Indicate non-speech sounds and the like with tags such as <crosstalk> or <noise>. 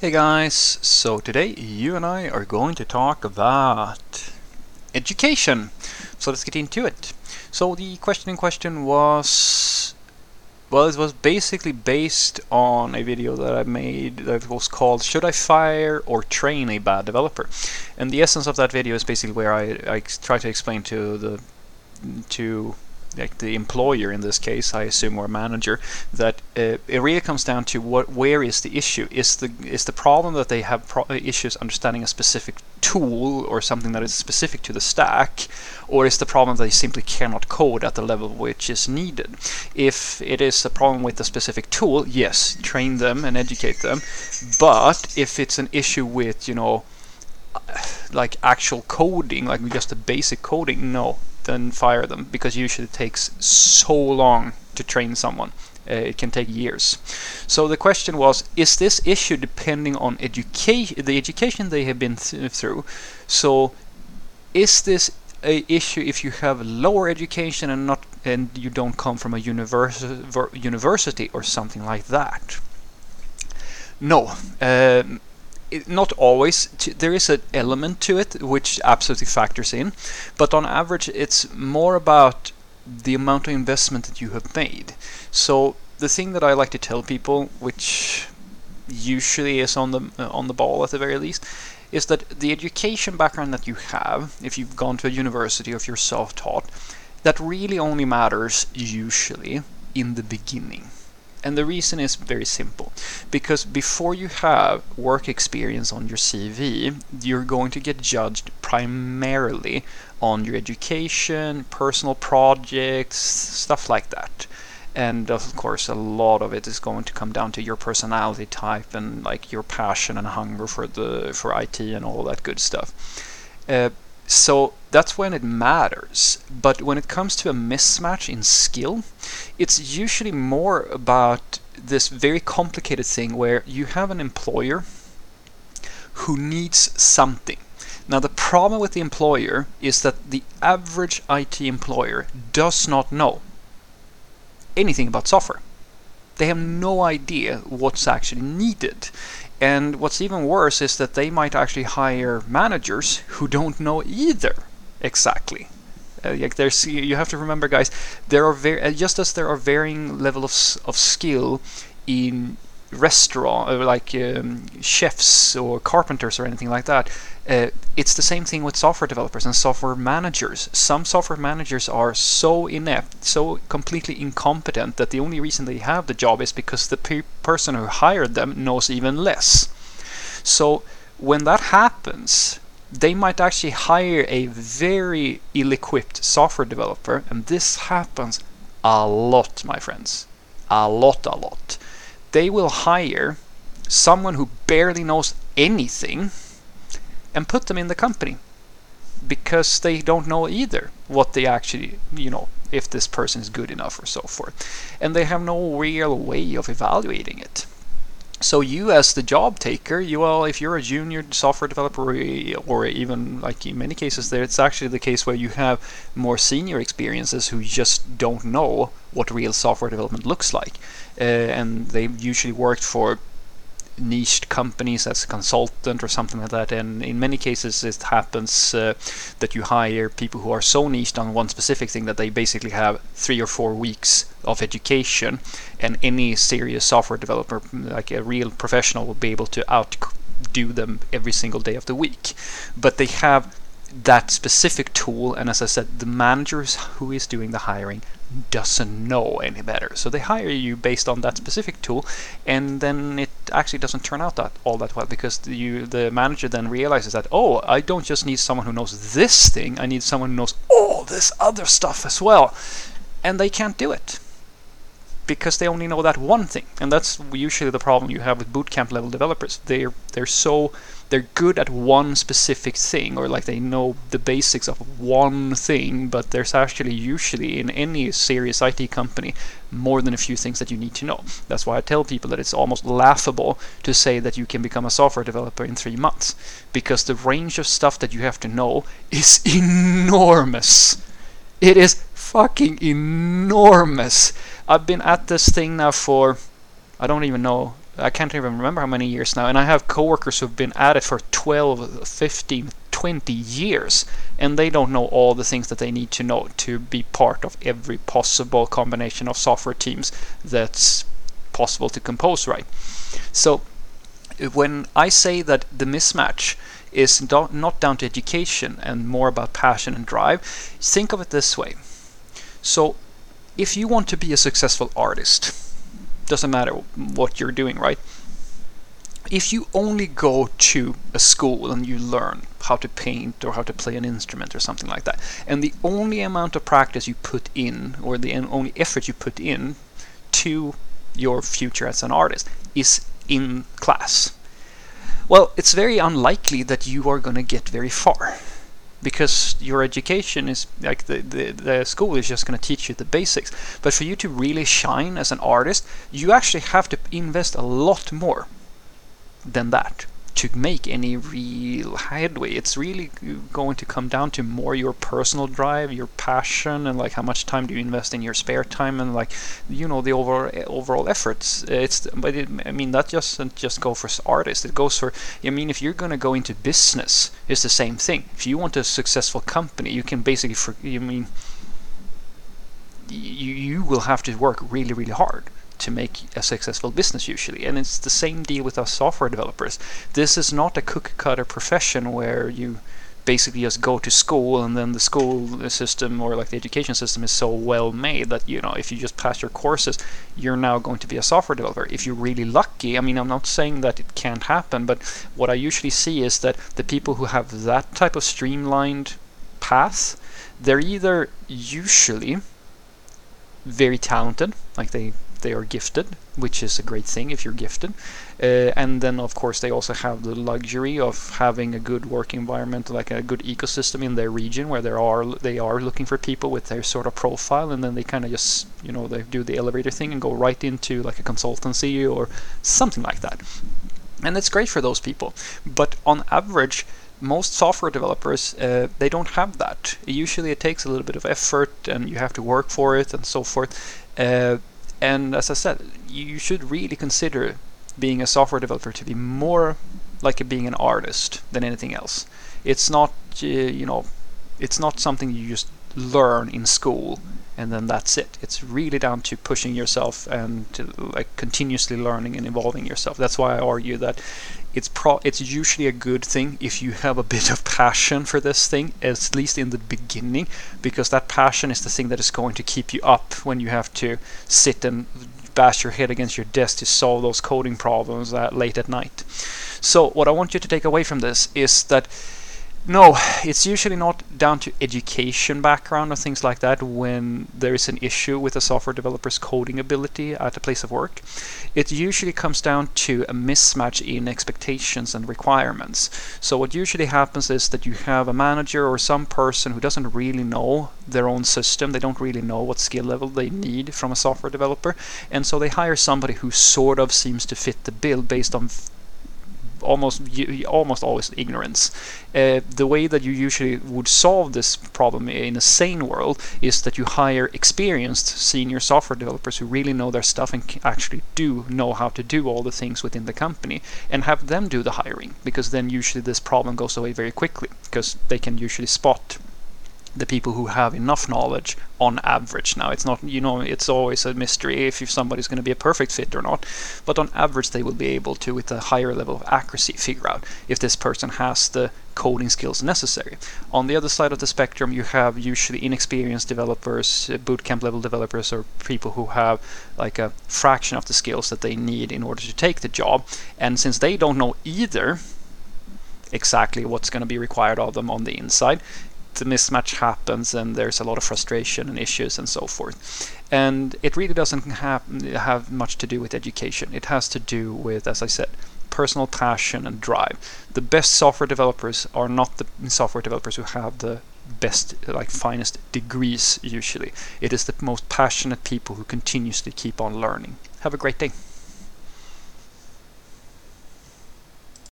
Hey guys, so today you and I are going to talk about education. So let's get into it. So the question in question was well, it was basically based on a video that I made that was called Should I Fire or Train a Bad Developer? And the essence of that video is basically where I, I try to explain to the to like the employer in this case, I assume, or manager, that uh, it really comes down to what, where is the issue? Is the is the problem that they have pro- issues understanding a specific tool or something that is specific to the stack, or is the problem that they simply cannot code at the level which is needed? If it is a problem with a specific tool, yes, train them and educate them. But if it's an issue with you know like actual coding, like just the basic coding, no, then fire them because usually it takes so long to train someone. Uh, it can take years. So the question was: Is this issue depending on education, the education they have been th through? So, is this a issue if you have lower education and not and you don't come from a university university or something like that? No. Um, it, not always. There is an element to it which absolutely factors in, but on average, it's more about the amount of investment that you have made. So the thing that I like to tell people, which usually is on the uh, on the ball at the very least, is that the education background that you have, if you've gone to a university or if you're self-taught, that really only matters usually in the beginning. And the reason is very simple. Because before you have work experience on your CV, you're going to get judged primarily on your education, personal projects, stuff like that. And of course, a lot of it is going to come down to your personality type and like your passion and hunger for the for IT and all that good stuff. Uh, so that's when it matters. But when it comes to a mismatch in skill, it's usually more about this very complicated thing where you have an employer who needs something. Now, the problem with the employer is that the average IT employer does not know anything about software. They have no idea what's actually needed. And what's even worse is that they might actually hire managers who don't know either exactly. Uh, like there's, you have to remember, guys. There are very uh, just as there are varying levels of, of skill in restaurant, uh, like um, chefs or carpenters or anything like that. Uh, it's the same thing with software developers and software managers. Some software managers are so inept, so completely incompetent that the only reason they have the job is because the pe person who hired them knows even less. So when that happens, they might actually hire a very ill-equipped software developer, and this happens a lot, my friends. A lot, a lot they will hire someone who barely knows anything and put them in the company because they don't know either what they actually, you know, if this person is good enough or so forth. And they have no real way of evaluating it. So you as the job taker, you well, if you're a junior software developer or even like in many cases there, it's actually the case where you have more senior experiences who just don't know what real software development looks like. Uh, and they usually worked for niched companies as a consultant or something like that. And in many cases, it happens uh, that you hire people who are so niched on one specific thing that they basically have three or four weeks of education. And any serious software developer, like a real professional, will be able to outdo them every single day of the week. But they have that specific tool, and as I said, the manager who is doing the hiring doesn't know any better. So they hire you based on that specific tool, and then it actually doesn't turn out that all that well because you the manager then realizes that oh, I don't just need someone who knows this thing, I need someone who knows all this other stuff as well, and they can't do it because they only know that one thing, and that's usually the problem you have with bootcamp level developers. They're they're so they're good at one specific thing, or like they know the basics of one thing, but there's actually usually in any serious IT company more than a few things that you need to know. That's why I tell people that it's almost laughable to say that you can become a software developer in three months, because the range of stuff that you have to know is <laughs> enormous. It is fucking enormous. I've been at this thing now for I don't even know I can't even remember how many years now, and I have coworkers who've been at it for 12, 15, 20 years, and they don't know all the things that they need to know to be part of every possible combination of software teams that's possible to compose right. So when I say that the mismatch is not down to education and more about passion and drive, think of it this way. So if you want to be a successful artist, doesn't matter what you're doing, right? If you only go to a school and you learn how to paint or how to play an instrument or something like that, and the only amount of practice you put in or the only effort you put in to your future as an artist is in class, well, it's very unlikely that you are going to get very far because your education is like the, the, the school is just going to teach you the basics. But for you to really shine as an artist, you actually have to invest a lot more than that to make any real headway. It's really going to come down to more your personal drive, your passion, and like how much time do you invest in your spare time, and like you know the overall overall efforts. It's but it, I mean that doesn't just go for artists. It goes for I mean if you're to go into business, it's the same thing. If you want a successful company, you can basically for you mean you you will have to work really really hard to make a successful business usually. And it's the same deal with us software developers. This is not a cookie cutter profession where you basically just go to school and then the school system or like the education system is so well made that you know if you just pass your courses you're now going to be a software developer if you're really lucky i mean i'm not saying that it can't happen but what i usually see is that the people who have that type of streamlined path they're either usually very talented like they they are gifted, which is a great thing if you're gifted. Uh, and then, of course, they also have the luxury of having a good work environment, like a good ecosystem in their region, where there are they are looking for people with their sort of profile, and then they kind of just you know they do the elevator thing and go right into like a consultancy or something like that. And it's great for those people. But on average, most software developers uh, they don't have that. Usually, it takes a little bit of effort, and you have to work for it, and so forth. Uh, and as I said, you should really consider being a software developer to be more like being an artist than anything else. It's not, uh, you know, it's not something you just learn in school and then that's it. It's really down to pushing yourself and to, like continuously learning and evolving yourself. That's why I argue that it's pro it's usually a good thing if you have a bit of passion for this thing, at least in the beginning, because that passion is the thing that is going to keep you up when you have to sit and bash your head against your desk to solve those coding problems uh, late at night. So what I want you to take away from this is that no, it's usually not down to education background or things like that when there is an issue with a software developer's coding ability at a place of work. It usually comes down to a mismatch in expectations and requirements. So what usually happens is that you have a manager or some person who doesn't really know their own system. They don't really know what skill level they need from a software developer. And so they hire somebody who sort of seems to fit the bill based on almost almost always ignorance. Uh, the way that you usually would solve this problem in a sane world is that you hire experienced senior software developers who really know their stuff and actually do know how to do all the things within the company and have them do the hiring because then usually this problem goes away very quickly because they can usually spot the people who have enough knowledge on average. Now it's not you know it's always a mystery if, if somebody's going to be a perfect fit or not but on average they will be able to with a higher level of accuracy figure out if this person has the coding skills necessary. On the other side of the spectrum you have usually inexperienced developers uh, bootcamp level developers or people who have like a fraction of the skills that they need in order to take the job. And since they don't know either exactly what's going to be required of them on the inside the mismatch happens and there's a lot of frustration and issues and so forth. And it really doesn't have, have much to do with education. It has to do with, as I said, personal passion and drive. The best software developers are not the software developers who have the best, like finest degrees usually. It is the most passionate people who continuously keep on learning. Have a great day.